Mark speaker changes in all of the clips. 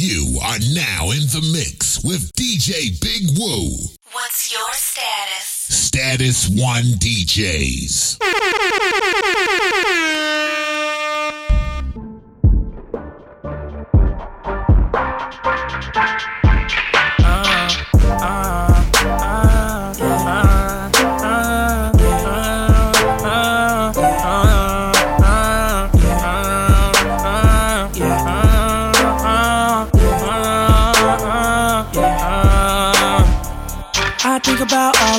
Speaker 1: You are now in the mix with DJ Big Woo.
Speaker 2: What's your status?
Speaker 1: Status 1 DJs.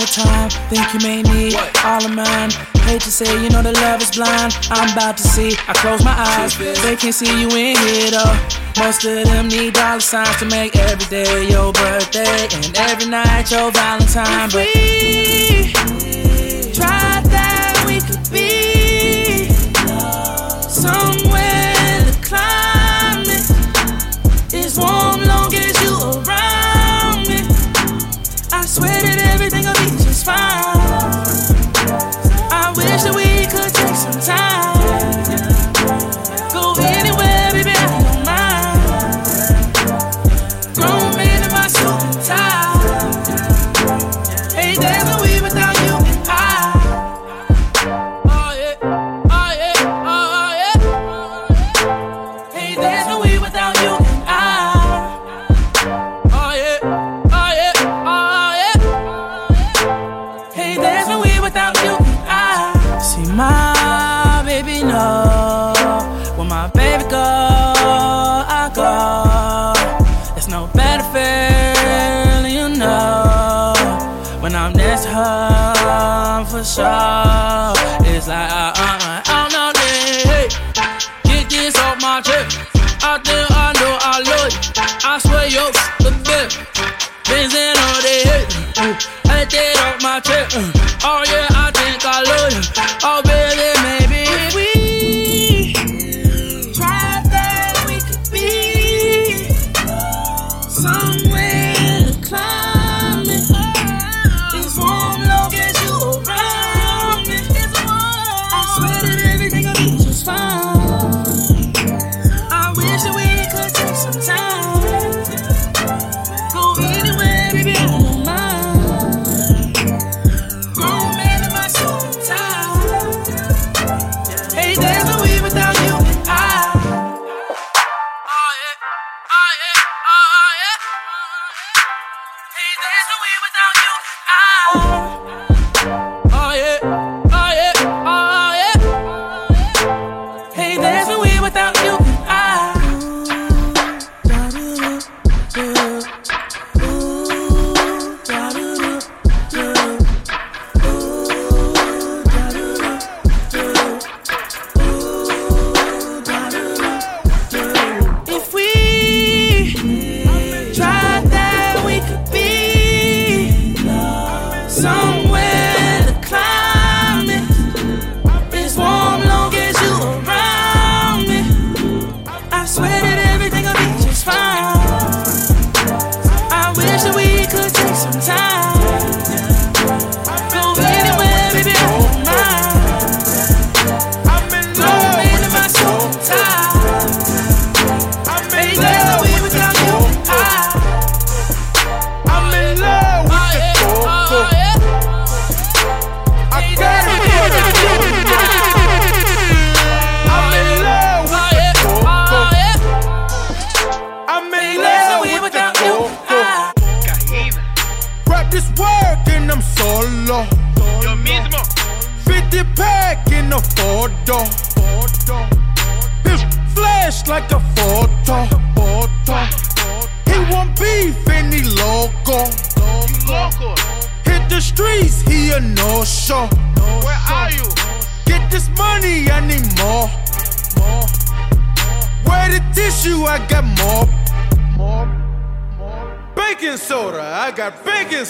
Speaker 3: whole time. Think you may need what? all of mine. Hate to say, you know the love is blind. I'm about to see. I close my eyes. They can't see you in here though. Most of them need dollar signs to make every day your birthday and every night your Valentine. But we Matter of you know, when I'm next home for sure, it's like, uh, uh, uh, I'm not know. Hey, get this off my chest. I think I know I love you. I swear you're the best. Things in all day. Hey.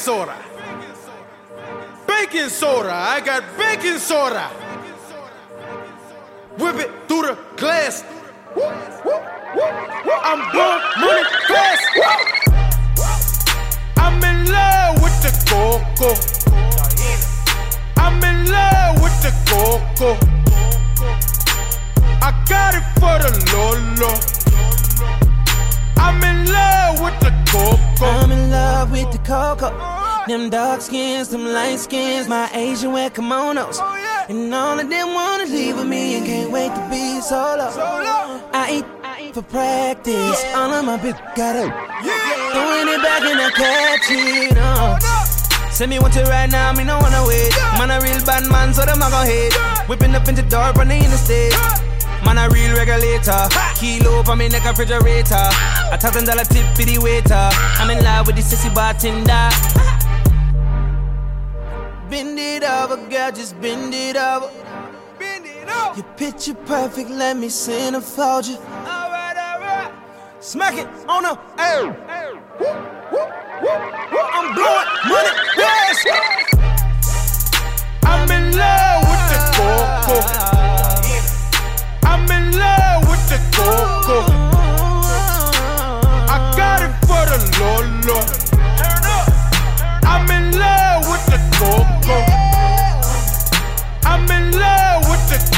Speaker 4: soda. Baking soda. I got baking soda.
Speaker 5: Them dark skins, them light skins, my Asian wear kimonos. Oh, yeah. And all of them wanna leave with me and can't wait to be solo. solo. I eat for practice. Yeah. All of my big got up. Yeah. Throwing it back and I catch it. Oh. Oh, no. Send me one to right now, me no wanna wait. Yeah. Man a real bad man, so them I gon' hate. Yeah. Whipping up into dark on the interstate. Yeah. Man a real regulator. Ha. Kilo for me neck like refrigerator. Ow. A thousand dollar tip for the waiter. I'm in love with the sissy bartender. Bend it over, girl, just bend it over. Bend it over. Your picture perfect, let me centerfold you. Alright, alright. Smack it on the air. I'm blowing money yes.
Speaker 6: I'm in love with the coco. I'm in love with the coco. I got it for the Lolo.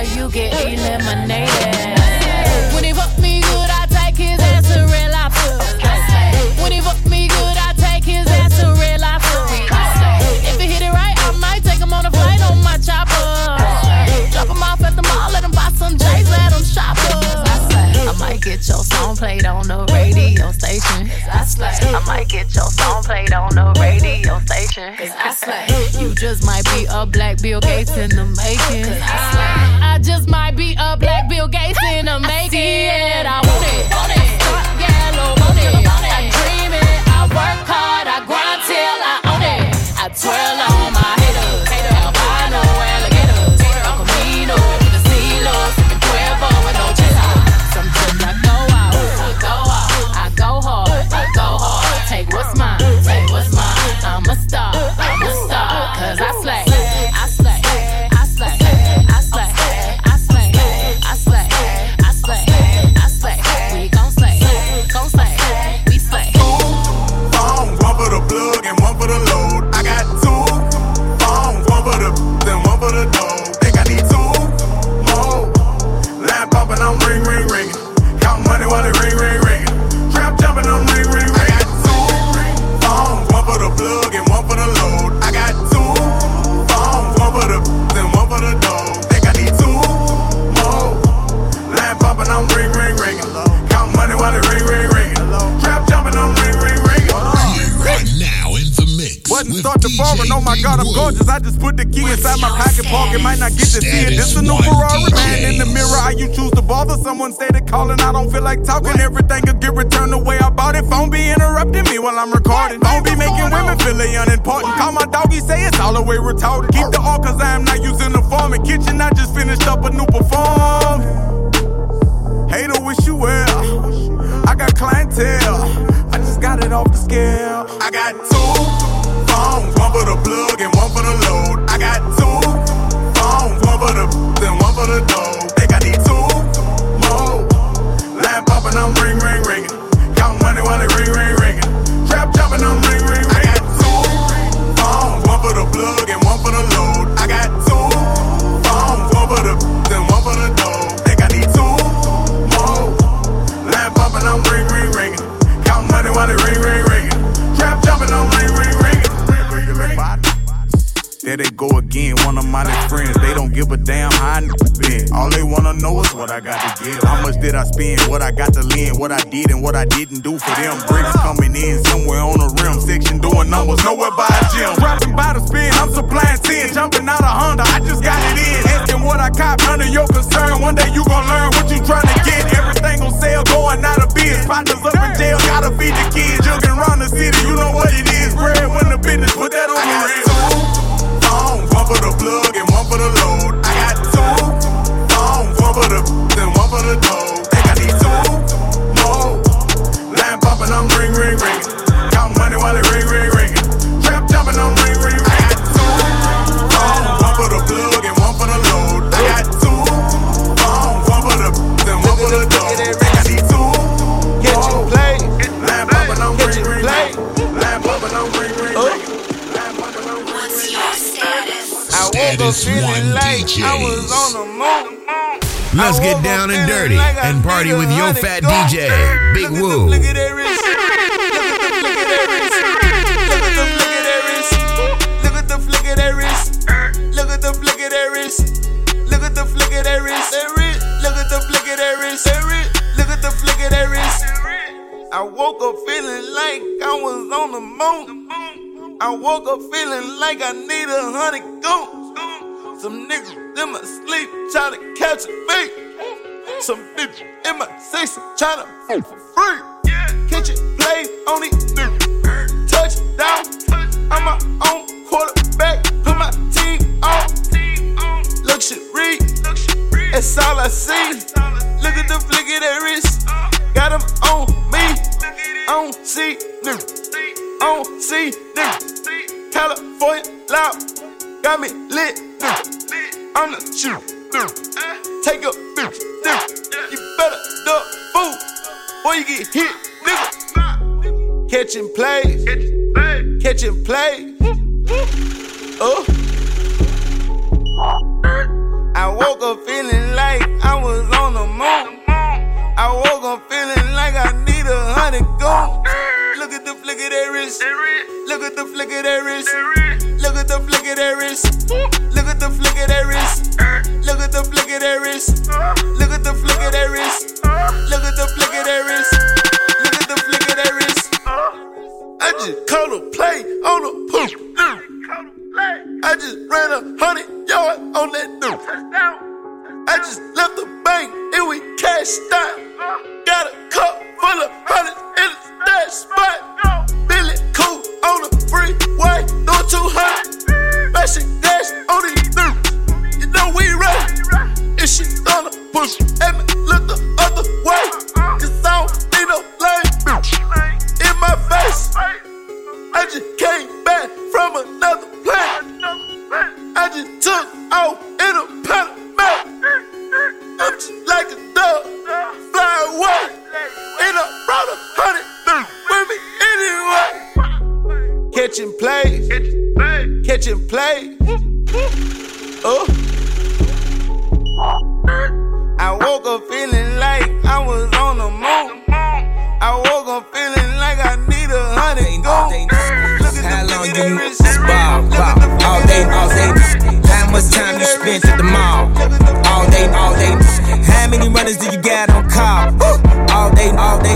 Speaker 7: Or you get eliminated. When he fuck me good, I take his ass to real life. When he fuck me good, I take his ass to real life. If he hit it right, I might take him on a flight on my chopper. Drop him off at the mall, let him buy some J's, let him shop I might get your song played on the radio station. I might get your song played on the radio station. I slay. You just might be a black Bill Gates in the making. Cause I slay. I just might be a black Bill Gates in the making. it. I want it. Want it. Start yellow. Want it. I dream it. I work hard. I grind till I own it. I twirl on my
Speaker 8: pocket. Might not get to see it. This a new Ferrari. Man in the mirror, how you choose to bother? Someone stated calling. I don't feel like talking. Everything could get returned the way I bought it. Phone be interrupting me while I'm recording. Phone be making women feel they unimportant. Call my doggy, say it's all the way retarded. Keep the all cause I am not using the form. In kitchen, I just finished up a new perform. Hater wish you well. I got clientele. I just got it off the scale. I got two phones, one for the plug and one for the load. I got two for the then one for the dough. Think I need two more. Line popping, I'm ring, ring, ringing. Count money while it ring, ring, ringing. Trap jumping, I'm ring, ring, ringing. I got two phones, one for the plug and one for the load. There they go again, one of my friends. They don't give a damn how I been. All they wanna know is what I got to give. How much did I spend? What I got to lend? What I did and what I didn't do for them. Bricks coming in somewhere on the rim. Section doing numbers, nowhere by a gym. Dropping by the spin, I'm supplying 10. Jumping out a Honda, I just got it in. Asking what I cop, none of your concern. One day you gon' learn what you trying to get. Everything on sale, going out of biz. Partners up in jail, gotta feed the kids. Jugging around the city, you know what it is. Bread when the business, put that on the real. For the plug and one for the load. I got two phones, one for the then one for the dough. Think I need two more. Line popping, I'm ring, ring, ringing. Count money while it ring, ring, ringing. I
Speaker 4: woke up
Speaker 1: Status
Speaker 4: feeling
Speaker 1: one
Speaker 4: like I was
Speaker 1: DJs.
Speaker 4: on the moon.
Speaker 9: Let's get down and dirty
Speaker 4: like
Speaker 9: and party with your fat
Speaker 4: gold.
Speaker 9: DJ, Big
Speaker 4: Look at the
Speaker 9: Woo.
Speaker 4: flick of that wrist. Look at the flick of that wrist. Look at the flick of that wrist. Look at the flick of that wrist. Look at the flick of that wrist. Look at the flick of that wrist. I woke up feeling like I was on the moon. I woke up feeling like I need a hundred goons. Some niggas in my sleep trying to catch a beat. Some bitch in my season trying to for free. Kitchen play on it. Touchdown. I'm my own quarterback. Put my team on. Luxury. That's all I see. Look at the flick of that wrist. Got them on me. On C. On C. California loud got me lit. I'm the shoot, nigga. Take a bitch. You better duck food, or you get hit, nigga. Catching plays, catching plays. Oh. Uh. I woke up feeling like I was on the moon. I woke up feeling like I need a hundred goons. Look at the flick of that wrist. Look at the flick of that wrist. Look at the flick of that wrist. Look at the flick of that wrist. Look at the flick of that wrist. Look at the flick of that wrist. Look at the flick of that wrist. Look at the flick of that wrist. I just called a play on the poop. I just ran a hundred yard on that dude. I just left the bank and we cashed out. Got a cup full of hundreds in the stash spot. Billy cool on the freeway, doing 200. Bashing dash on these dudes. You know we ready. If she gonna push me, look the other way. Cause I don't need no lame bitch in my face. I just came back from another planet. I just took out in a Panamera. Catching plays, catching plays. Oh. I woke up feeling like I was on the moon. I woke up feeling like I need a hundred goons. Look at
Speaker 9: How
Speaker 4: the
Speaker 9: long
Speaker 4: flick
Speaker 9: you
Speaker 4: that wrist.
Speaker 9: bob,
Speaker 4: Look
Speaker 9: bob,
Speaker 4: at the
Speaker 9: all day, all day. How much time you spent at the mall? All day, all day. How many runners do you got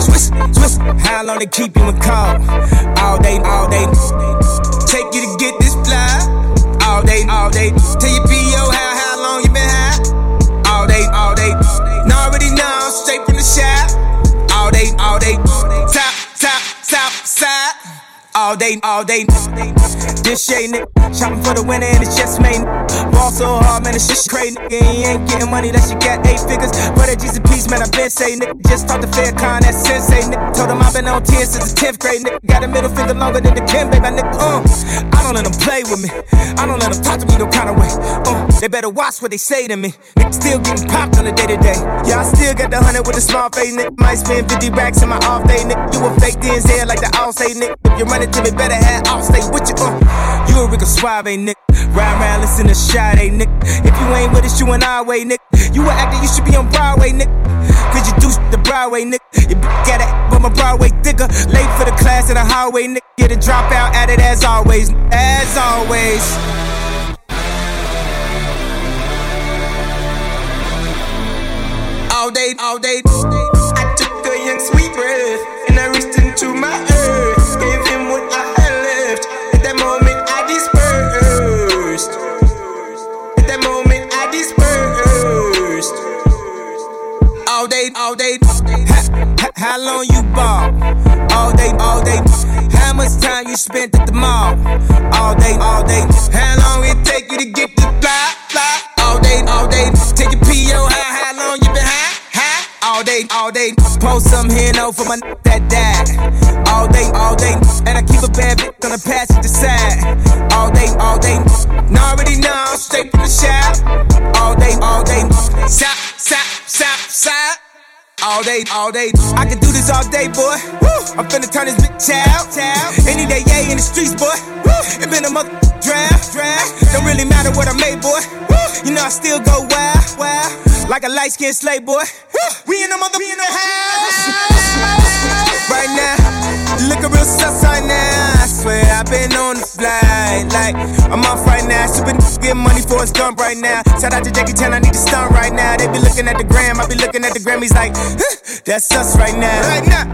Speaker 9: Swiss, Swiss. How long they keep you in call? All day, all day. Take you to All day, all day. This shade, nigga. Shopping for the winner and it's just made. Ball so hard, man, it's just crazy. Nigga. You ain't getting money unless you got eight figures. For that Jesus man, I been say, nigga. Just talked to Farrakhan, that sensei, nigga. Told him I've been on 10 since the 10th grade, nigga. Got a middle finger longer than the Kim, baby, nigga. Uh, I don't let them play with me. I don't let them talk to me no kind of way. Uh, they better watch what they say to me. Nigga still getting popped on the day to day. Yeah, I still got the hundred with a small face, nigga. Might spend 50 racks in my off day, nigga. You a fake DNZ like the all say, nigga. If you run me, better have all stay with you. Uh, you a Rico Suave, nigga. Ride around, listen to Sade, nigga. If you ain't with us, you an our way, nigga. You an actor, you should be on Broadway, nigga. Cause you do shit the Broadway, nigga. You got it, but my Broadway thicker. Late for the class in the hallway, nigga. Get a dropout at it as always, as always. All day, all day. I took a young sweet breath All day, all day. How long you ball? All day, all day. How much time you spent at the mall? All day, all day. How long it take you to get the fly, fly? All day, all day. Take your PO, how, how long you been high, high? All day, all day. Post some here, no, for my n- that died. All day, all day. And I keep a bad bitch on the passenger side. All day, all day. Now already know, straight from the shop. All day, all day. Sop, sop, sop, sop. All day, all day. I can do this all day, boy. Woo. I'm finna turn this bitch out. Any day, yeah, in the streets, boy. Woo. It been a mother draft, draft. Don't really matter what I made, boy. Woo. You know I still go wild, wild. Like a light skinned slave, boy. Woo. We in the mother, we in the house. Right now, looking real sus right now. I swear I've been on the flight. Like, I'm off right now. Niggas getting money for his dump right now. Shout out to Jackie Chan, I need to stunt right now. They be looking at the gram, I be looking at the Grammys like, huh, that's us right now. Right now.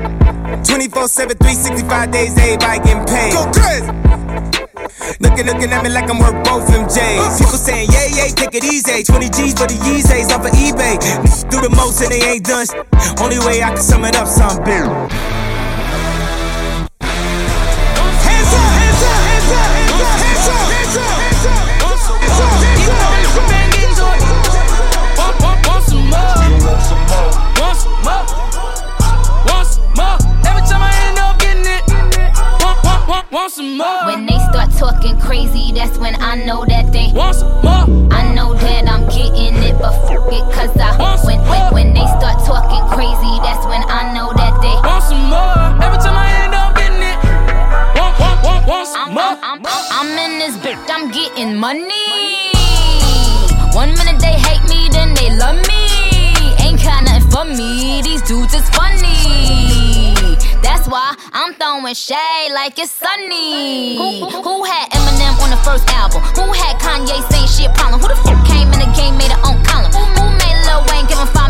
Speaker 9: 24 7, 365 days, everybody getting paid. Go crazy. Looking, looking at me like I'm worth both MJs. People saying, yeah, yeah, take it easy. 20 G's for the Yeezys off of eBay. Do the most and they ain't done shit. Only way I can sum it up, some big. Hands up, hands up, hands up, hands up, hands up, hands up,
Speaker 3: want some more. When they start talking crazy, that's when I
Speaker 10: know that they
Speaker 3: want some more.
Speaker 10: I know that I'm getting it, but fuck cause I want when, when, when they start talking crazy, that's when I know that they
Speaker 3: want some more.
Speaker 10: This bitch, I'm getting money. One minute they hate me, then they love me. Ain't got nothing for me, these dudes is funny. That's why I'm throwing shade like it's sunny. Who, who had Eminem on the first album? Who had Kanye saying she a problem? Who the fuck came in the game, made her own column? Who made Lil Wayne give him five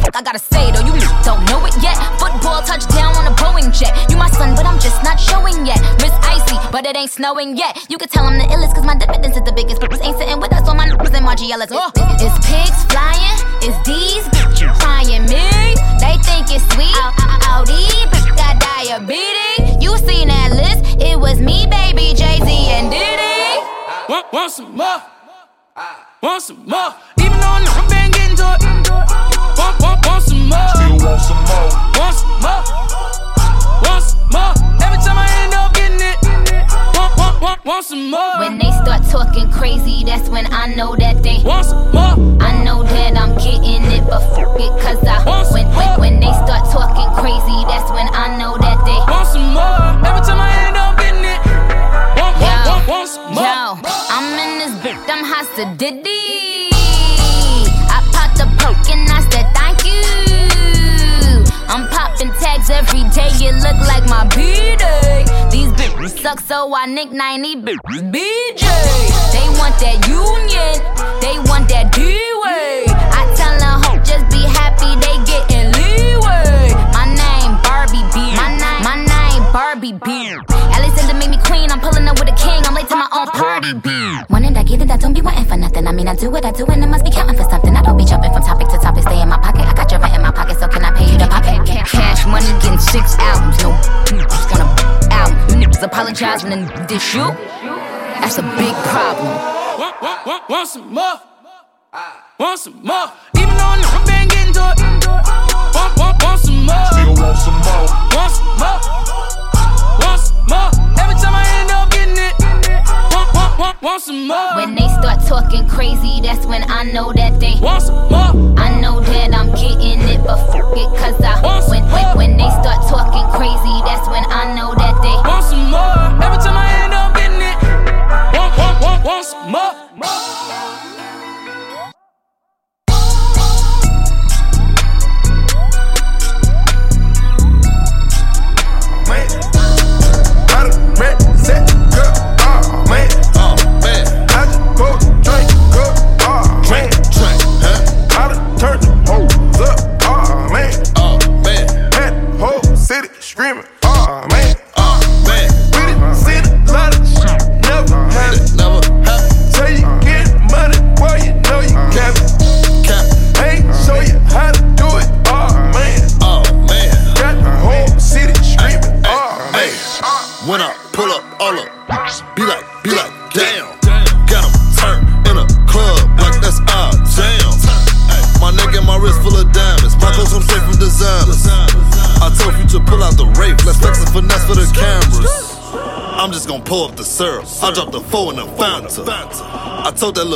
Speaker 10: fuck I gotta say though? You don't know it yet. Football touchdown on a Boeing jet. You my son, but I'm just not showing yet. Miss Icy, but it ain't snowing yet. You can tell I'm the illest, cause my dividends is the biggest. But ain't sitting with us on my numbers and my GLS. Oh. Uh. It's pigs flying, it's these bitches trying me. They think it's sweet. All these bitches got diabetes. You seen that list? It was me, baby, Jay Z, and Diddy.
Speaker 3: Want, want some more? Want some more? Even though I know I've been getting to it.
Speaker 10: Mm. Boss, boss, boss. So I nickname these bitches BJ. They want that union, they want that D-Way. I tell them, hope just be happy they getting leeway. My name Barbie B. My name, my name Barbie B. Alexander made me queen, I'm pulling up with a king, I'm late to my own party B. One and I get it, I don't be wanting for nothing. I mean, I do what I do, and it must be counting apologizing and dish you. That's a big problem.
Speaker 3: Want, want, want, some more? Want some more? Even though I've been getting. Some more?
Speaker 10: When they start talking crazy, that's when I know that they
Speaker 3: Want some more?
Speaker 10: I know that I'm getting it, but fuck it, cause I when, when, when they start talking crazy, that's when I know that they
Speaker 3: Want some more?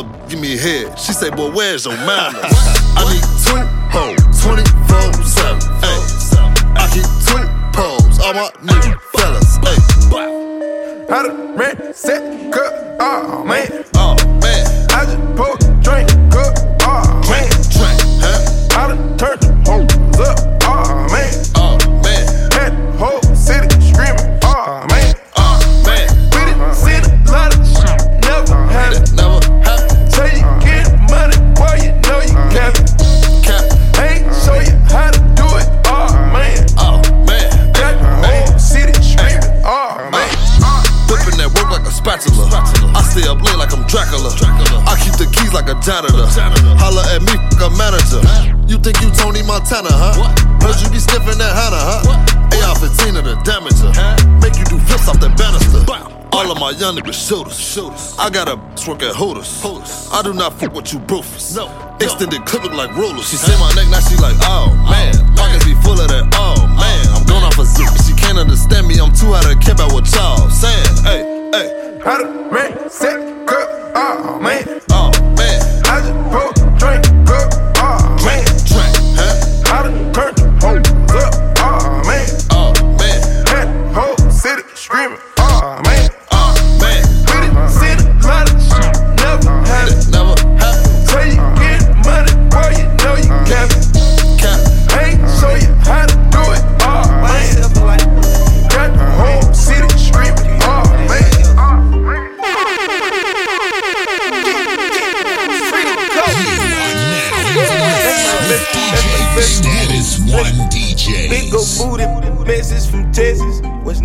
Speaker 3: I
Speaker 11: told that little give me a head. She say, boy, where's your manners? I need All
Speaker 12: of
Speaker 11: my young niggas shooters. I got a bitch work at Hooters. I do not fuck with you brofers. Extended clip look like rollers. She say my neck, now she like, oh, oh man. Pockets be full of that, oh, oh man. I'm going off a zip. She can't understand me, I'm too out of camp at what y'all saying. Hey, hey.
Speaker 12: I done red, set, good,
Speaker 4: oh man.
Speaker 13: Oh man,
Speaker 4: I just broke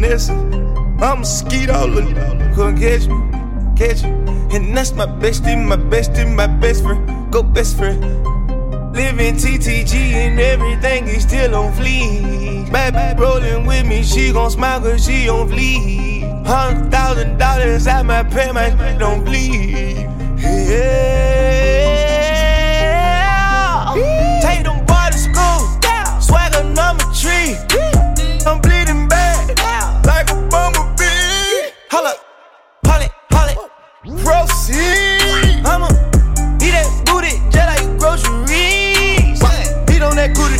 Speaker 4: I'm a look, couldn't catch me, catch me. And that's my bestie, my bestie, my best friend, go best friend. Living TTG and everything is still on fleek. Baby rolling with me, she gon' smile cause she on fleek. Hundred thousand dollars at my pay, my don't bleed. Yeah. Take them boy to school, swagger number three. Holla, holla, holla, proceed. I'ma eat that booty just like groceries. Beat on that cootie,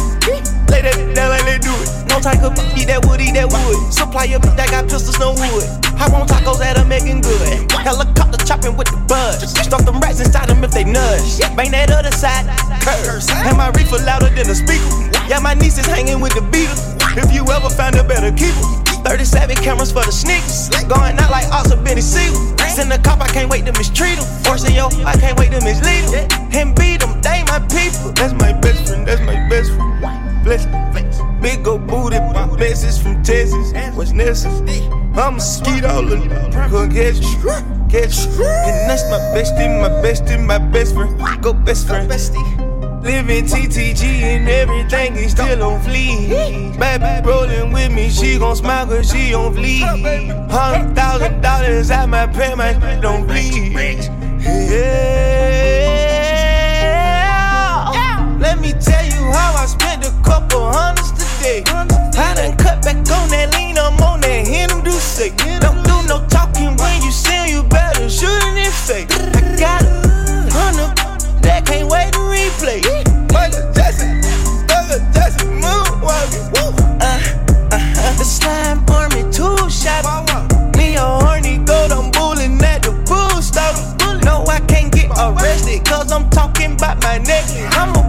Speaker 4: lay that down like they do it. No type of eat that wood, eat that wood. Supply your that got pistols, no wood. I want tacos that are making good. Helicopter chopping with the buzz. Stuff them rats inside them if they nudge. Bang that other side, curse. And my reefer louder than a speaker. Yeah, my niece is hanging with the Beatles. If you ever find a better keeper. 37 cameras for the sneakers. Going out like Oscar Benny Siegel. Send a cop, I can't wait to mistreat him. Forcing yo, I can't wait to mislead him. And beat them, they my people. That's my best friend, that's my best friend. Flex, flex. Big ol' booty, message from Texas. What's necessary? I'm a skeeto, look, couldn't get you. Catch you. And that's my bestie, my bestie, my best friend. Go best friend. Living TTG and everything is still on fleek. Baby rolling with me, she gon' smile cause she on fleek. Hundred thousand dollars at my pay, my don't bleed. Yeah. Let me tell you how I spent a couple hundreds today. I done cut back on that lean, I'm on that do say. Don't do no talking when you sin, you better shoot it in face. I got can't wait to replay. Michael Jackson, Michael Jackson, moonwalking. Woo. Uh, uh, the slime army two shot. Me a horny gold, I'm bullying at the pool stop. No, I can't get arrested, cause I'm talking about my necklace. I'ma put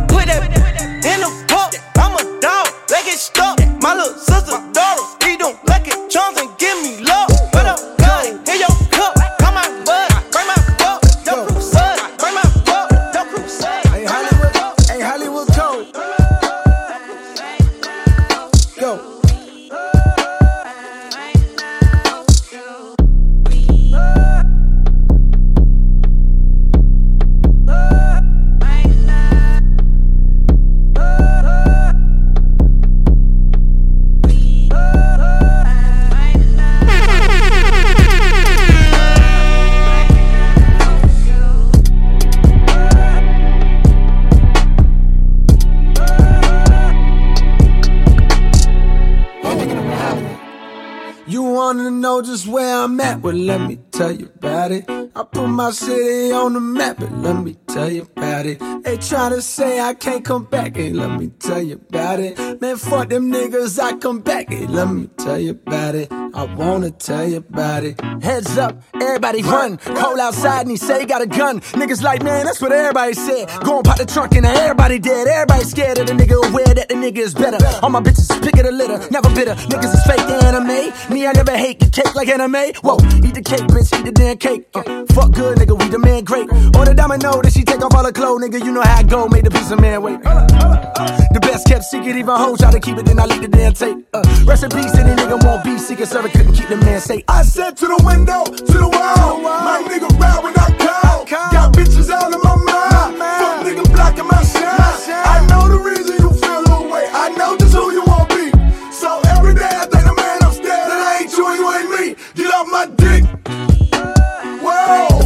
Speaker 4: I'm let me
Speaker 14: tell you about it. I put my city on the map, but let me tell you about it. They try to say I can't come back, hey, let me tell you about it. Man, fuck them niggas, I come back, hey, let me tell you about it. I wanna tell you about it. Heads up, everybody run. Cole outside and he say he got a gun. Niggas like, man, that's what everybody said. Go and pop the trunk and everybody dead. Everybody scared of the nigga, aware that the nigga is better. All my bitches pick of the litter, never bitter. Niggas is fake anime. Me, I never hate the cake like anime. Whoa, eat the cake, bitch, eat the damn cake. Uh, fuck good, nigga, we the man great. Or the domino that she take off all her clothes, nigga. You know how I go, made the piece of man wait. The best kept secret, even hoes try to keep it, then I leak the damn tape. Uh, rest in peace, any nigga won't be secret, server couldn't keep the man safe.
Speaker 6: I said to the window, to the wall. My nigga ride when I call. Got bitches out of my mind. Fuck nigga blocking my shine. I know the reason you feel the way. I know just who you want be. So every day I think the man upstairs that I ain't you and you ain't me. Get off my dick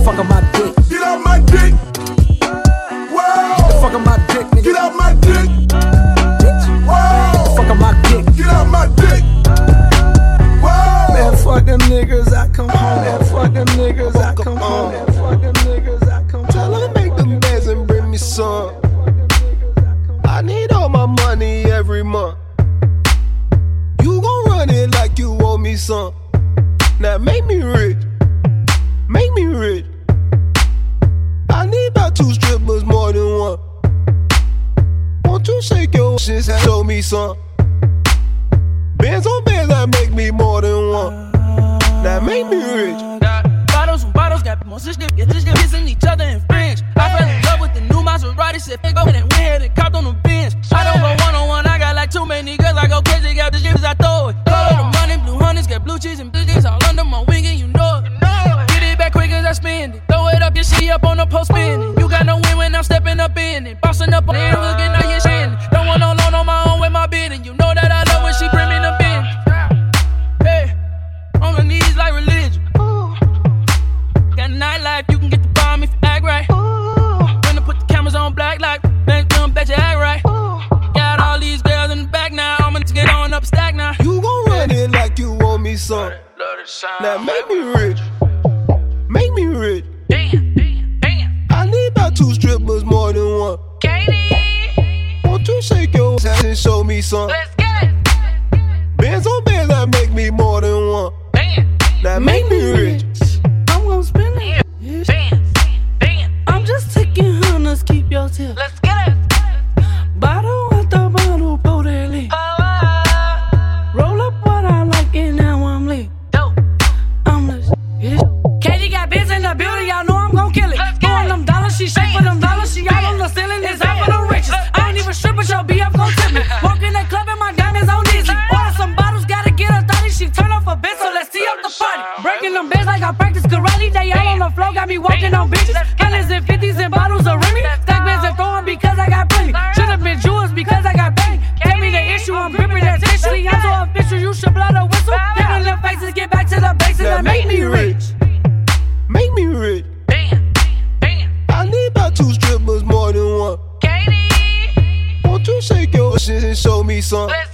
Speaker 14: fuck on my dick.
Speaker 6: Get out my dick. whoa!
Speaker 14: Get the fuck on my dick, nigga.
Speaker 6: Get out my dick. Bitch. Wow.
Speaker 14: Get the fuck on my dick.
Speaker 6: Get out my dick. whoa!
Speaker 14: Man, fuck them niggas. I come home. Man, fuck them niggas. I come home. Man, fuck them
Speaker 15: niggas. I come home. Tell them make the beds and bring me some. I need all my money every month. You gon' run it like you owe me some. Now make me rich. Make me rich. Two strippers more than one. Won't you shake your shit and show me some? Bands on bands that make me more than one. That make me rich.
Speaker 3: Bottles and bottles got more sister, get this kissing each other in French. I fell in love with the new Maserati, said they go ahead and ahead and copped on the bench. I don't go one on one, I got like too many girls, I go crazy, got the shit I throw it. Color the money, blue hunters, got blue cheese and bitches all under my wing, and you know it. Get it back quick as I spend it. Throw it up, your shit up on the post spinning. You got no win when I'm stepping up in it. Bossing up on it, looking at your shin. Don't want no loan on my own with my bidding. You know that I love when she bring me the bin. Hey, on the knees like religion. Got nightlife, you can get the bomb if you act right. When to put the cameras on black light, then come bet you act right. Got all these girls in the back now, I'm gonna get on up stack now.
Speaker 15: You gon' run it like you want me some. Now make me rich. Two more than one. Won't you shake your ass and show me some? Let's get it. Bands on bands that make me more than one. That make me rich.
Speaker 3: I'm gonna spend it. Bands. Bands. I'm just taking hunters, keep your tip. Let's party. Breaking them beds like I practice karate, they all on the floor, got me walking on bitches. Hundreds and fifties and bottles of Remy. Stack bands and throwing because I got plenty. Should've been jewels because I got plenty. Tell me the issue, I'm gripping that tissue. I'm so official, you should blow the whistle. Giving them faces, get back to the basics
Speaker 15: That
Speaker 3: and make me rich.
Speaker 15: Make me rich. I need about two strippers more than one. Won't you shake your shit and show me some? Bands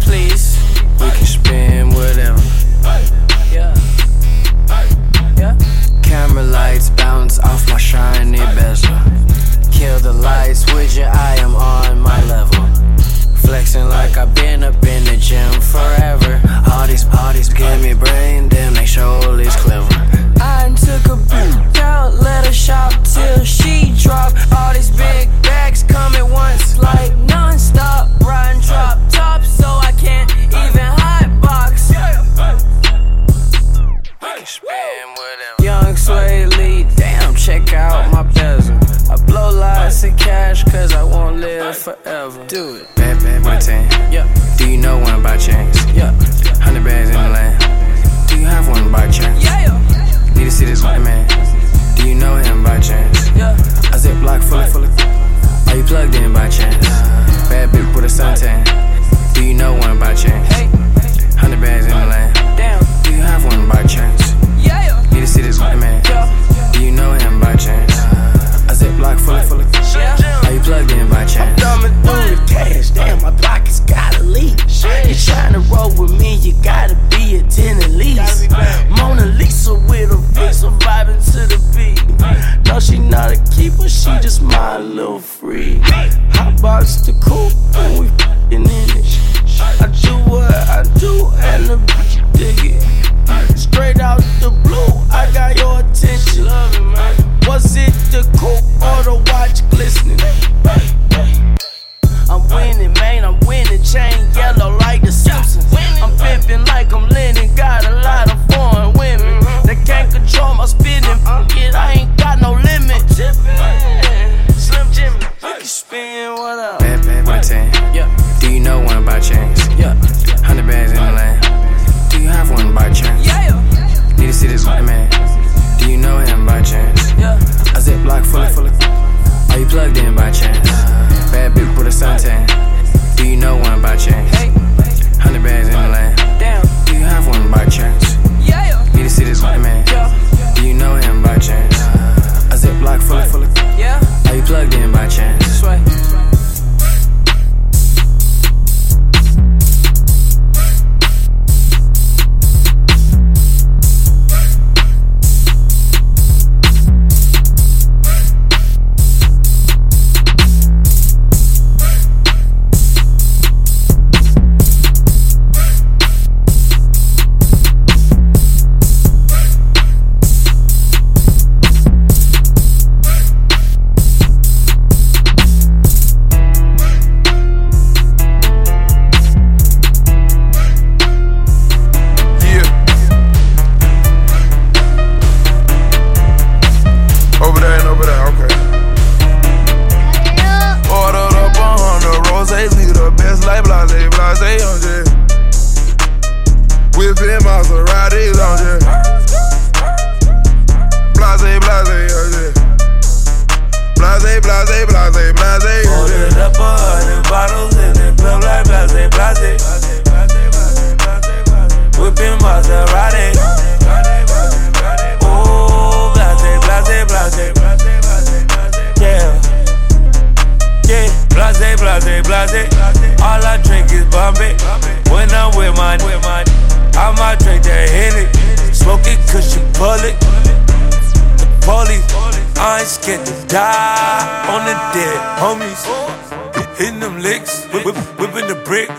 Speaker 3: please.
Speaker 16: We can spend
Speaker 17: watch glistening?
Speaker 16: Plugged in by chance?
Speaker 17: Homies. Hitting them licks, whip, whip, whipping the brick.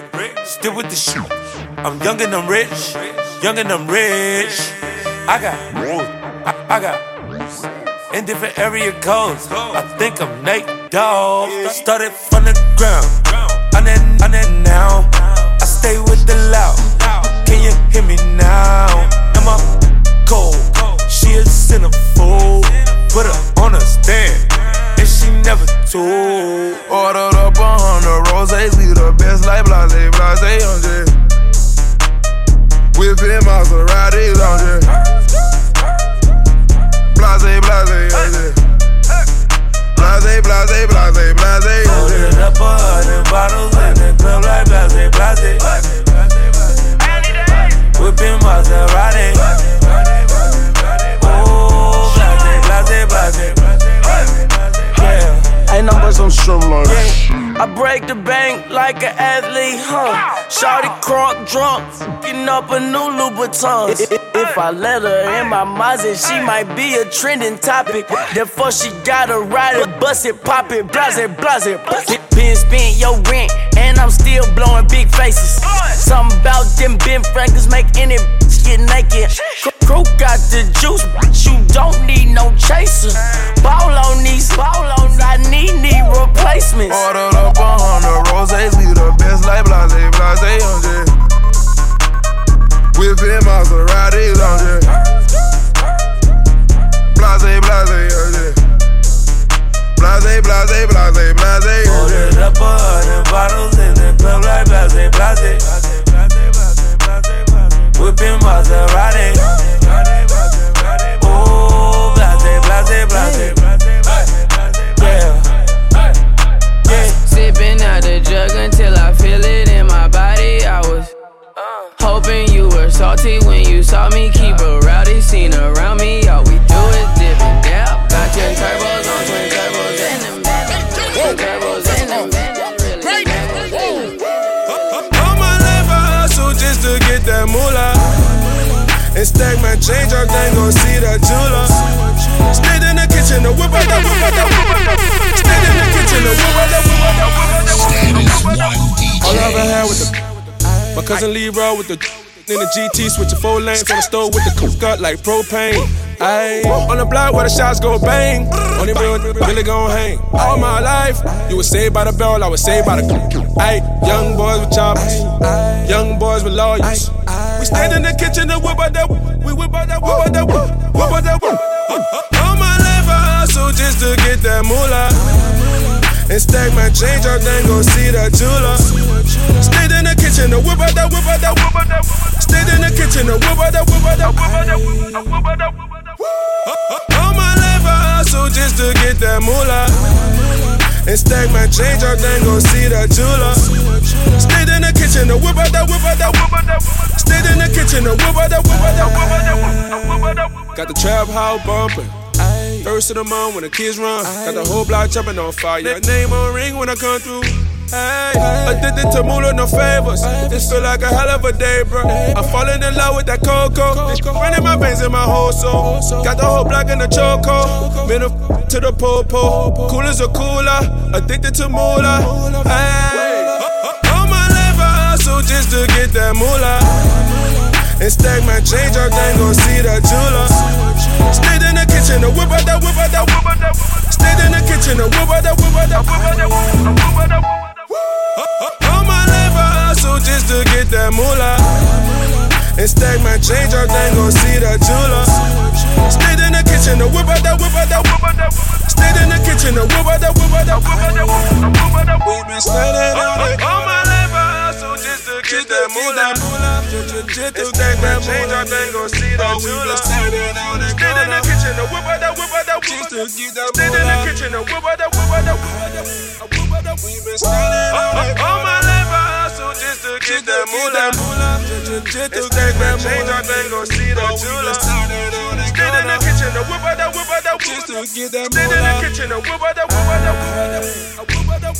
Speaker 17: Still with the shoot. I'm young and I'm rich, young and I'm rich. I got, I, I got in different area codes. I think I'm Nate Dogg. Started from the ground, on that, on that now. I stay with the loud. Can you hear me now? Am I cold? She a centerfold. Put her on a stand, never told.
Speaker 4: Ordered up a hundred roses, leave the best like blase, blase on jet. Whipping Maseratis on jet. Blase, blase on jet. Blase, blase, blase, blase on
Speaker 17: Ordered up a hundred bottles in the club like blase, blase. Whipping Maserati. Oh, blase, blase, blase. Yeah.
Speaker 6: Ain't nothing but some streamline.
Speaker 17: Yeah. I break the bank like an athlete, huh? Shawty crunk drunk, fucking up a new Louboutin. If I let her in my Mazda, she might be a trending topic. Therefore, she gotta ride it, bust it, pop it, blase, blase. Been spent your rent, and I'm still blowing big faces. Something about them Ben Franklin's make any bitch get naked. Crew got the juice, but you don't need no chaser. Ball on these, ball on, I need replacements.
Speaker 4: Ordered up a hundred roses, leave the best like blase, blase on jet. Whipping Maseratis on. Blase, blase on jet. Blase, blase, blase, blase on.
Speaker 17: Ordered up a hundred bottles in the club like blase, blase. Whipping Maserati. Oh, blase, blase, blase. Yeah.
Speaker 18: Jug until I feel it in my body. I was hoping you were salty when you saw me. Keep a rowdy scene around me. All we do is dip and dab. Got 10 turbos on twin turbos in them. Twin turbos in them.
Speaker 19: All my life I hustle just to get that moolah. And stack my change, I think gon' see that jeweler. Stand in the kitchen, the whip out that whip out that whip out. Stand in the kitchen. Cousin Leroy with the in the GT, switching four lanes on the stove with the cook cut like propane. Ayy, on the block where the shots go bang. Only real really gon' hang. All my life, you was saved by the bell, I was saved by the. Ayy, young boys with choppers, young boys with lawyers. We stand in the kitchen and whip out that, we whip out that, whip out that, whip out that. All my life I hustle just to get that moolah. And stack my change up, then go see that jeweler. Stayed in the kitchen, the whip out that, whip out that, whip out that. Stayed in the kitchen, the whip out that, whip out that, whip out that, whip out that. All my life I hustle just to get that moolah. And stack my change up, then go see that jeweler. Stayed in the kitchen, the whip out that, whip out that, whip out that. Stayed in the kitchen, the whip out that, whip out that, whip out that, whip out that. Got the trap house bumping. First of the month when the kids run. Got the whole block jumping on fire. Name on ring when I come through. Hey, addicted to moolah, no favors. This feel like a hell of a day, bro. I'm falling in love with that cocoa. Running my veins in my whole soul. Got the whole block in the choco. Middle to the popo. Cool as a cooler. Addicted to moolah. Hey, all my life I hustle just to get that moolah. And stack my change up, then go see that jeweler. Stayed in the kitchen, the whip out that, whip out that, whip out that. Stayed in the kitchen, the whip out that, whip out that, whip out that, whip out that. All my life I hustle just to get that moolah. And stack my change up, then go see that jeweler. Stayed in the kitchen, the whip out that, whip out that, whip out that. Stayed in the kitchen, the whip out that, whip out that, whip out that, whip out. We been standing on it. All my life I hustle just to get that moolah. And stack my change up, then go see that jeweler. Stayed in the kitchen, the whip out that, whip out that, whip out that. Stayed in the kitchen, the whip out that, whip out that, whip out that, whip. We been standing. All my life I hustle just to get that moolah. And stack my change up, then go see that jeweler. Stayed in the kitchen, the whip out that, whip out that, just to get that moolah. Stayed in the kitchen, the whip out that, whip out that, whip out that, whip out that.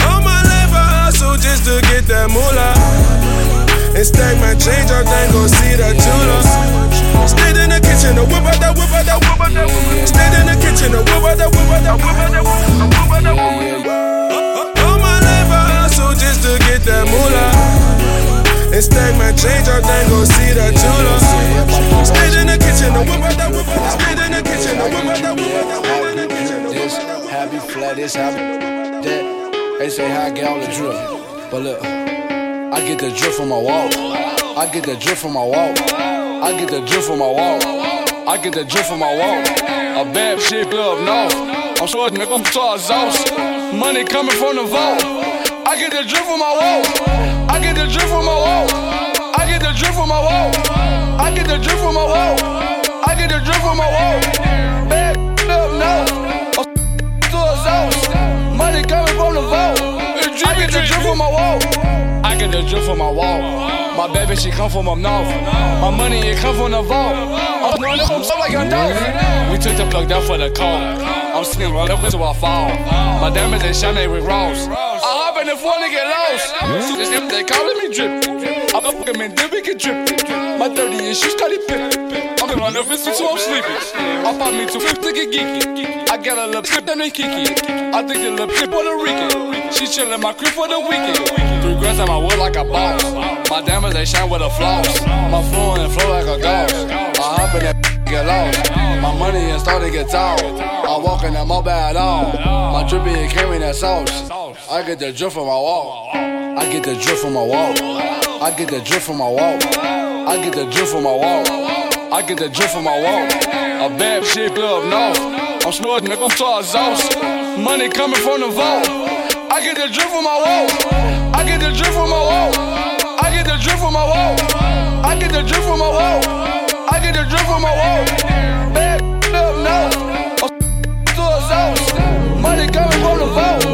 Speaker 19: All my life I hustle just to get that moolah. And stack my change up, then go see that jeweler. Stayed in the kitchen, the whip out that, whip out that, whip out that. Stayed in the kitchen, the whip out that, whip out that, whip out that, whip out that. All my life I hustle just to get that moolah. And stack my change up, then go see that jeweler. Stayed in the kitchen, the whip out that, whip out that. Stayed in the kitchen, the whip out that, whip out that.
Speaker 20: This happy flat, this happy that. They say how I get all the drip. But look, I get the drip from my walk. I get the drip from my walk. I get the drip from my walk. I get the drip from my walk. A bad shit up north. I'm short nigga, I'm tall sauce. Money coming from the vault. I get the drip from my walk. I get the drip from my walk. I get the drip from my walk. I get the drip from my walk. I get the drip from my walk. Bad up north. From the vault. I get the drip from my walk. I get the drip from my wall. My baby, she come from up north. My money, it come from the vault. I'm running from stuff like a dog. We took the plug down for the cold. I'm sitting right up until I fall. My diamonds, they shine, with Ross. I hop in the phone and get lost. They calling me drip. I'm a fucking man, then we can drip. My 30 issues got it pip. I'm the runner, this so I'm sleeping. I pop me two fifth to get geeky. I got a little trip, then they kiki. I think the little trip Puerto Rican. She chillin' my crib for the weekend. Three grand on my wood like a boss. My diamonds they shine with a floss. My flow and flow like a ghost. I hop in that get lost. My money is starting to get tall. I walk in that mobile at all. My drippy and carrying that sauce. I get the drip from my wall. I get the drip from my wall. I get the drip from my wall. I get the drip from my wall. I get the drip from my wall. A bad shit club no. I'm snorting, I'm tall sauce. Money coming from the vault. I get the drip from my wall. I get the drip from my wall. I get the drip from my wall. I get the drip from my wall. I get the drip from my wall. Bad up north. I'm tall sauce. Money coming from the vault.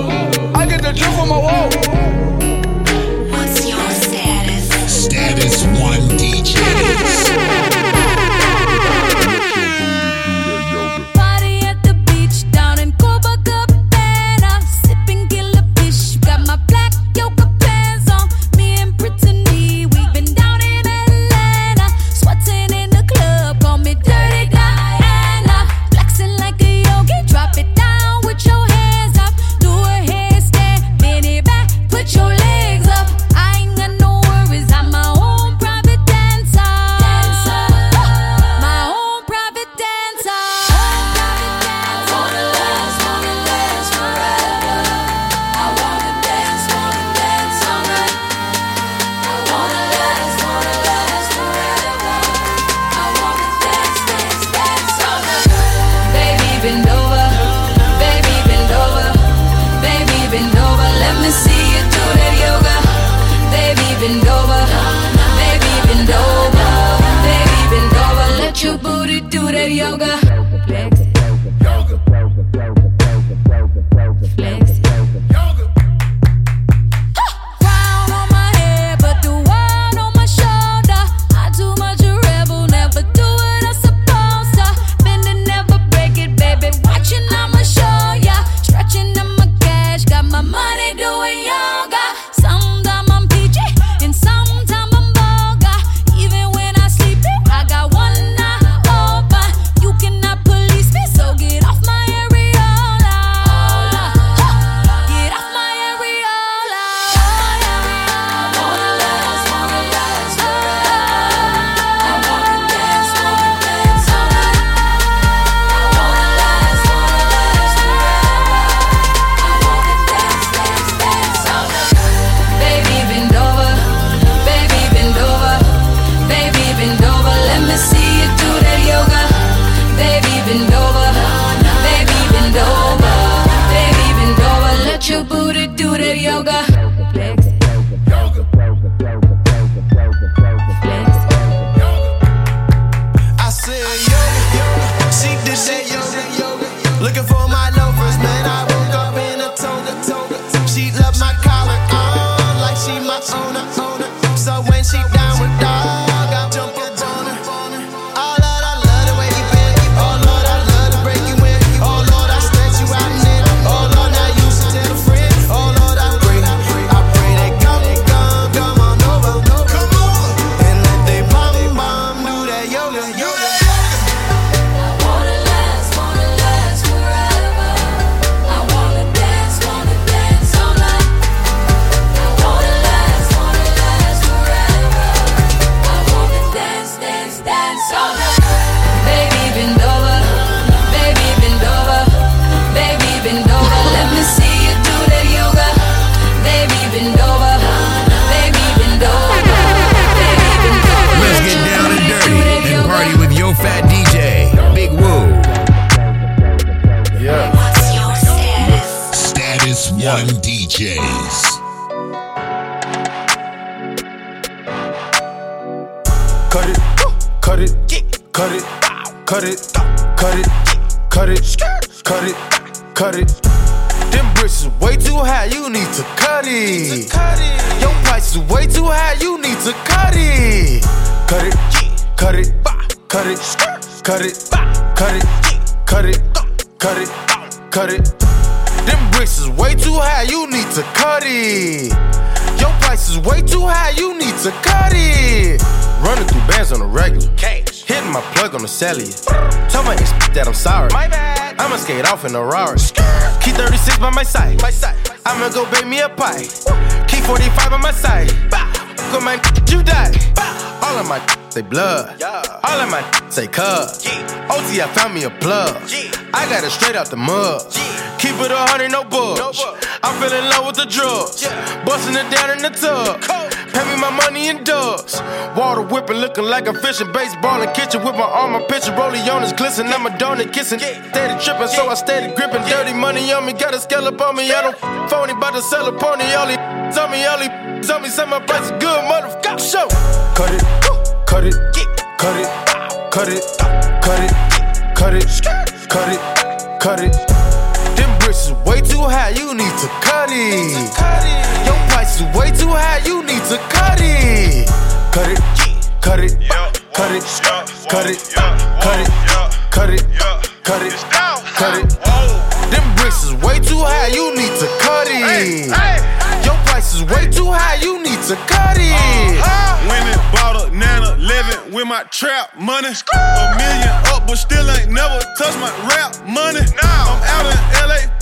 Speaker 20: I get the drip from my wall.
Speaker 2: Status
Speaker 1: one DJs.
Speaker 4: Cut it, cut it, cut it, cut it, cut it. Them bricks is way too high, you need to cut it. Your price is way too high, you need to cut it. Cut it, cut it, cut it, cut it, cut it, cut it, cut it, cut it. Them bricks is way too high, you need to cut it. Your price is way too high, you need to cut it. Running through bands on the regular. Hitting my plug on the cellular. Tell my ex that I'm sorry. My bad. I'ma skate off in a Rari. Key 36 by my side. My side. I'ma go bake me a pie. Key 45 on my side. Go my you die. All of my say blood. All of my say cuz. OT, I found me a plug. I got it straight out the mud. Keep it a hundred, no bugs. I fell in love with the drugs. Busting it down in the tub. Pay me my money in dubs. Water whipping, looking like I'm fishing. Baseball in kitchen with my arm, I'm pitching. Rollie on his glisten. I'm a donut kissing. Steady tripping, so I steady gripping. Dirty money on me, got a scale up on me. I don't phony, about to sell a pony. All these on me, all these on me. Say my price is good, motherfucker. Show. Cut it, cut it, cut it, cut it, cut it, cut it, cut it, cut it. Them bricks is way too high, you need to cut it. Price is way too high, you need to cut it. Cut it, cut it, cut it, cut it, cut it, cut it, cut it, cut it. Them bricks is way too high, you need to cut it. Your price is way too high, you need to cut it. Uh-huh.
Speaker 21: Went and bought a Nana 11 with my trap money. A million up, but still ain't never touched my rap money. I'm out in LA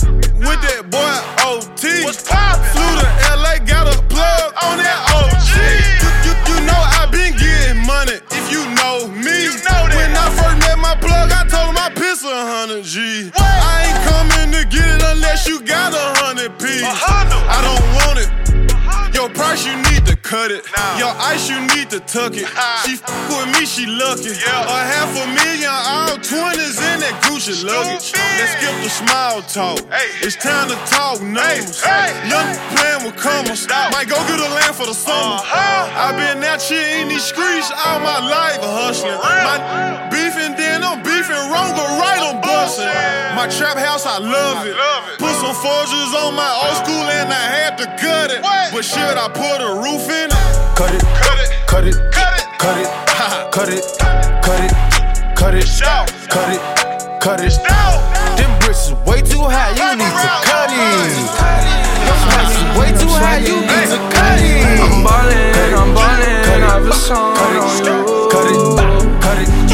Speaker 21: with that boy OT. What's poppin'? Flew to LA, got a plug on that OG. You, you, you know I been getting money if you know me. when I first met my plug, I told him I piss a hundred G. I ain't coming to get it unless you got a hundred P. I don't want it. Your price, you need to cut it. Your ice, you need to tuck it. She f with me, she lucky. A half a million, all twenties in that Gucci luggage. Let's skip the small talk. Hey. It's time to talk numbers. Young playing with commas. Might go get a land for the summer. huh I've been out here in these streets all my life hustling. My beefing, then I'm beefing wrong or right, I'm busting. My trap house, I love it. Put some forges on my old school and I had to cut it. But should I put a roof in it?
Speaker 4: Cut it, cut it, cut it, cut it, cut it, cut it, cut it, cut it, cut it, cut it. Them bricks is way too high, you need to cut it. Your price is way too high, you need to cut it.
Speaker 22: I'm ballin', I'm ballin', I have a song on you.
Speaker 4: Cut it, cut it, cut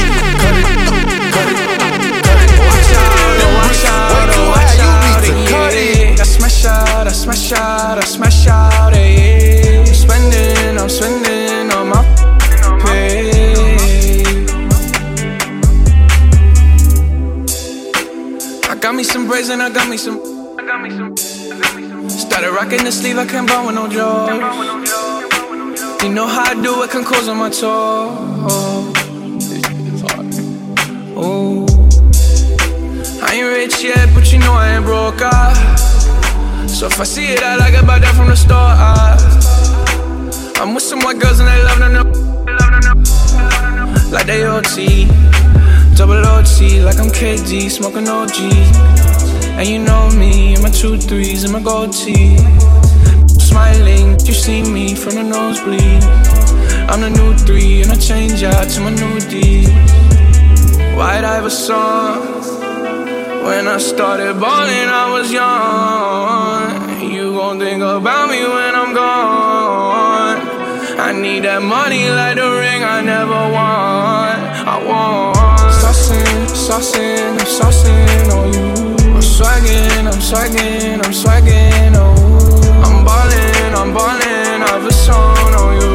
Speaker 22: smash out, I smash out, yeah. I'm spending, I'm spending on my pay. I got me some braids and I got me some. Started rocking the sleeve, I can't buy with no joy. You know how I do it, can cause on my toe. Oh, I ain't rich yet, but you know I ain't broke. Ah. So if I see it, I like it, buy that from the store. Ah. I'm with some white girls and they love them. No, like they OT, double OT, like I'm KD, smoking OG. And you know me, and my two threes and my gold tee. Smiling, you see me from the nosebleed. I'm the new three, and I change out to my new D. White Iverson. When I started balling, I was young. You gon' think about me when I'm gone. I need that money like the ring I never won. I want saucing, saucing, I'm saucing on you. I'm swagging, I'm swagging, I'm swagging, oh. I'm ballin', I'm ballin', I've a song on you.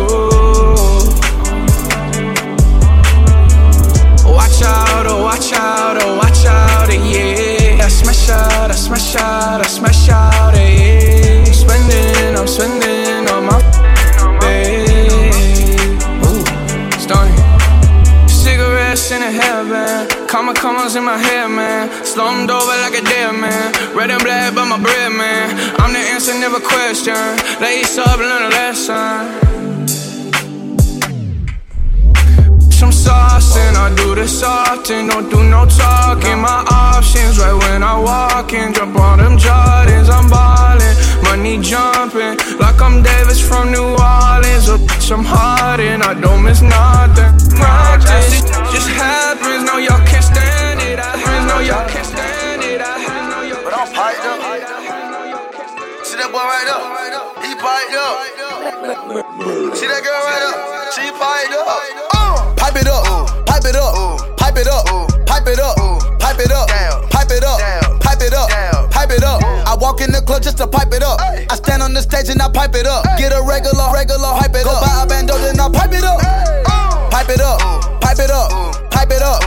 Speaker 22: Watch out, oh, watch out, oh, watch out, yeah. I smash out, I smash out, I smash out, Comma commas in my head, man. Slummed over like a dead man. Red and black by my bread, man. I'm the answer, never question. Lace up, learn a lesson. Some sauce and I do this often. Don't do no talking. My options right when I walk in. Jump on them Jordans, I'm ballin'. Money jumping like I'm Davis from New Orleans. Or I'm hard and I don't miss nothing. Practice
Speaker 13: Up. See that boy right up? He piped up. See that girl right up? She piped up. Uh. Pipe it up, pipe it up, pipe it up, pipe it up, pipe it up, pipe it up, pipe it up, pipe it up. I walk in the club just to pipe it up. I stand on the stage and I pipe it up. Get a regular, regular, hype it up. Go buy a bando, then I pipe it up. Pipe it up, pipe it up, pipe it up,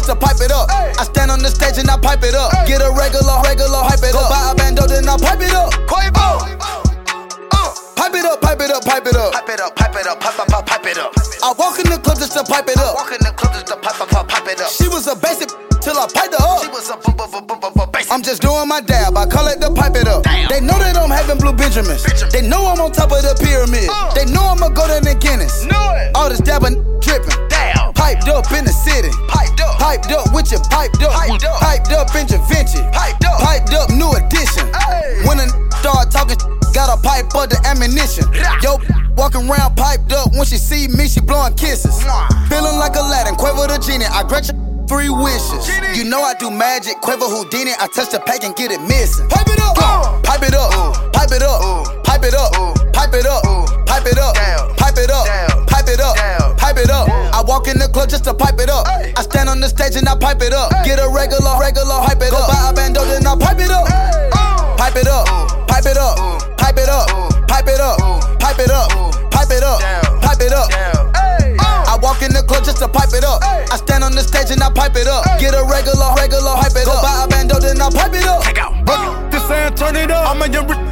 Speaker 13: just to pipe it up. I stand on the stage and I pipe it up. Get a regular, regular, hype it up. Go buy a bando, then I pipe it up. Pipe it up, pipe it up, pipe it up. Pipe it up, pipe it up, pipe, pipe, pipe, pipe it up. I walk in the club just to pipe it up. walk in the club just to pipe, pipe, pipe, it up. She was a basic till I piped her up. She was a bu- bu- bu- bu- bu- basic. I'm just doing my dab. I call it the pipe it up. They know that I'm having blue Benjamins. They know I'm on top of the pyramid. They know I'ma go to Guinness. All this dabbing, dripping. Piped up in the city. Piped up. Piped up with your piped up. Piped up, piped up in your Vinci. Piped up. Piped up, new edition. When a start talking, got a pipe up the ammunition. Yo, walking around piped up. When she see me, she blowing kisses. Feeling like Aladdin, Quavo the genie. I grant you three wishes. You know I do magic, Quavo Houdini. I touch the pack and get it missing. Pipe it up, pipe it up, pipe it up, pipe it up, pipe it up, pipe it up, club just to pipe it up. I stand on the stage and I pipe it up. Get a regular, regular, hype it up. Go buy a bando, then I pipe it up. Pipe it up, pipe it up, pipe it up, pipe it up, pipe it up, pipe it up, pipe it up. I walk in the club just to pipe it up. I stand on the stage and I pipe it up. Get a regular, regular, hype it up. Go buy a bando, then I pipe it up.
Speaker 8: This saying turn it up. I'm a young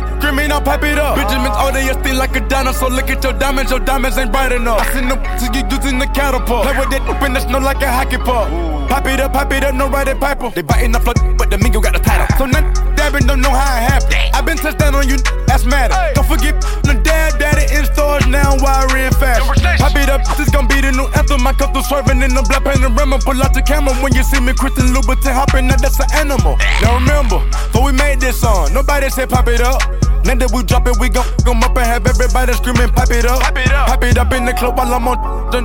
Speaker 8: screaming, I'll pipe it up. Benjamin's all day, still like a dinosaur. Look at your diamonds, your diamonds ain't bright enough. I seen the to you using the catapult. Play with that in the snow like a hockey puck. Pipe it up, pipe it up, no riding piper. They biting the flood, but the mingo got the title. So none dabbing don't know how it happened. i been touched down on you, that's matter. Don't forget the dad, daddy in stores now, wiring fast. Pipe it up, this is gon' be the new anthem. My through swerving in the black Panamera. Pull out the camera when you see me, Christian Louboutin hopping, now that's an animal. Now remember, before we made this song, nobody said pop it up. Now that we drop it, we gon' come up and have everybody screaming, pop it up. Pipe it up, pipe it up in the club while I'm on the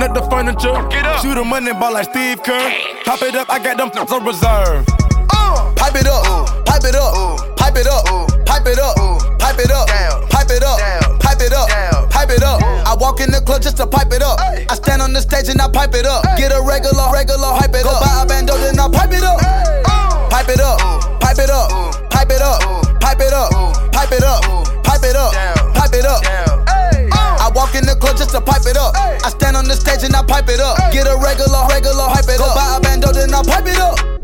Speaker 8: not the furniture. Shoot a money ball like Steve Kerr. Pop it up, I got them on reserve.
Speaker 13: Pipe it up, pipe it up, pipe it up, pipe it up, pipe it up, pipe it up, pipe it up, pipe it up. I walk in the club just to pipe it up. I stand on the stage and I pipe it up. Get a regular, regular, hype it up. Go buy a bando, then I pipe it up. Pipe it up, pipe it up, pipe it up, pipe it up, pipe it up, pipe it up, pipe it up. I walk in the club just to pipe it up. I stand on the stage and I pipe it up. Get a regular, regular, hype it up. Go buy a bando, then I pipe it up.